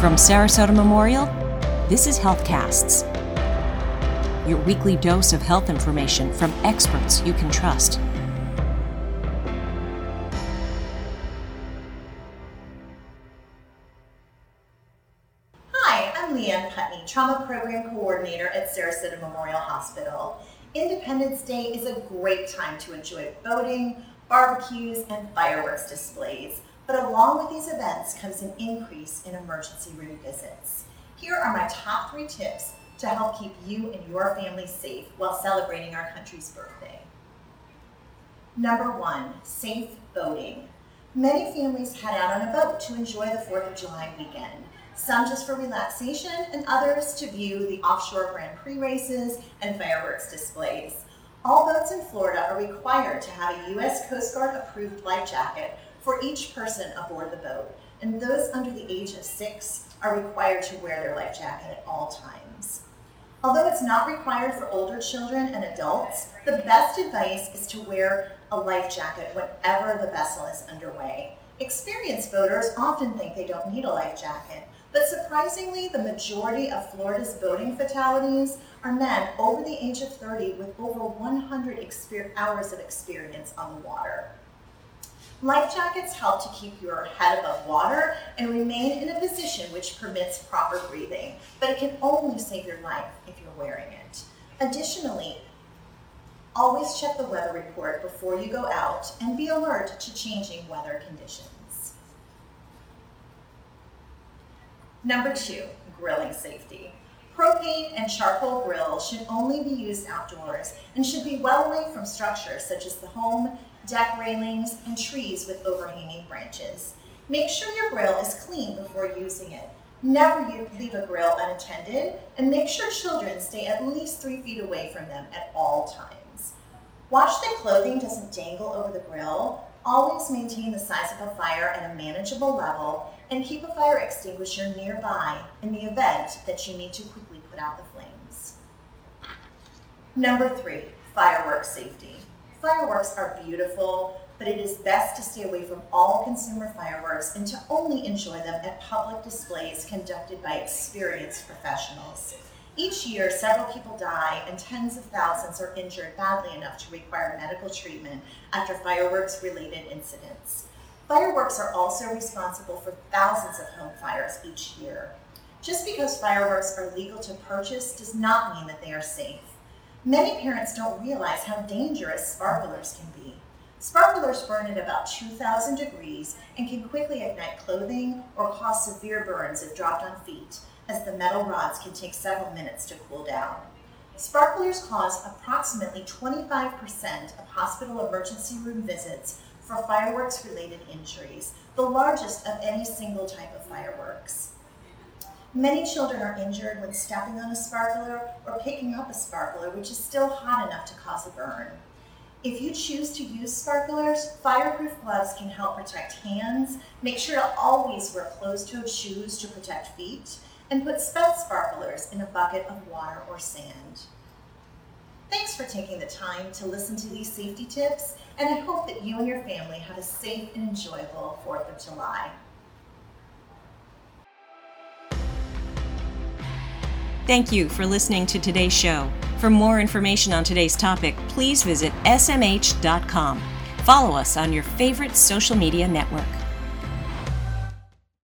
From Sarasota Memorial, this is HealthCasts, your weekly dose of health information from experts you can trust. Hi, I'm Leann Putney, Trauma Program Coordinator at Sarasota Memorial Hospital. Independence Day is a great time to enjoy boating, barbecues, and fireworks displays. But along with these events comes an increase in emergency room visits. Here are my top three tips to help keep you and your family safe while celebrating our country's birthday. Number one, safe boating. Many families head out on a boat to enjoy the 4th of July weekend. Some just for relaxation, and others to view the offshore Grand Prix races and fireworks displays. All boats in Florida are required to have a U.S. Coast Guard approved life jacket for each person aboard the boat, and those under the age of six are required to wear their life jacket at all times. Although it's not required for older children and adults, the best advice is to wear a life jacket whenever the vessel is underway. Experienced boaters often think they don't need a life jacket, but surprisingly, the majority of Florida's boating fatalities are men over the age of 30 with over 100 exper- hours of experience on the water. Life jackets help to keep your head above water and remain in a position which permits proper breathing, but it can only save your life if you're wearing it. Additionally, always check the weather report before you go out and be alert to changing weather conditions. Number two, grilling safety. Propane and charcoal grills should only be used outdoors and should be well away from structures such as the home, deck railings, and trees with overhanging branches. Make sure your grill is clean before using it. Never leave a grill unattended, and make sure children stay at least three feet away from them at all times. Watch that clothing doesn't dangle over the grill. Always maintain the size of a fire at a manageable level, and keep a fire extinguisher nearby in the event that you need to quickly put out the flames. Number three, fireworks safety. Fireworks are beautiful, but it is best to stay away from all consumer fireworks and to only enjoy them at public displays conducted by experienced professionals. Each year, several people die and tens of thousands are injured badly enough to require medical treatment after fireworks related incidents. Fireworks are also responsible for thousands of home fires each year. Just because fireworks are legal to purchase does not mean that they are safe. Many parents don't realize how dangerous sparklers can be. Sparklers burn at about 2,000 degrees and can quickly ignite clothing or cause severe burns if dropped on feet, as the metal rods can take several minutes to cool down. Sparklers cause approximately 25% of hospital emergency room visits for fireworks related injuries, the largest of any single type of fireworks. Many children are injured when stepping on a sparkler or picking up a sparkler, which is still hot enough to cause a burn. If you choose to use sparklers, fireproof gloves can help protect hands. Make sure to always wear closed toed shoes to protect feet, and put spent sparklers in a bucket of water or sand. Thanks for taking the time to listen to these safety tips, and I hope that you and your family have a safe and enjoyable 4th of July. Thank you for listening to today's show. For more information on today's topic, please visit smh.com. Follow us on your favorite social media network.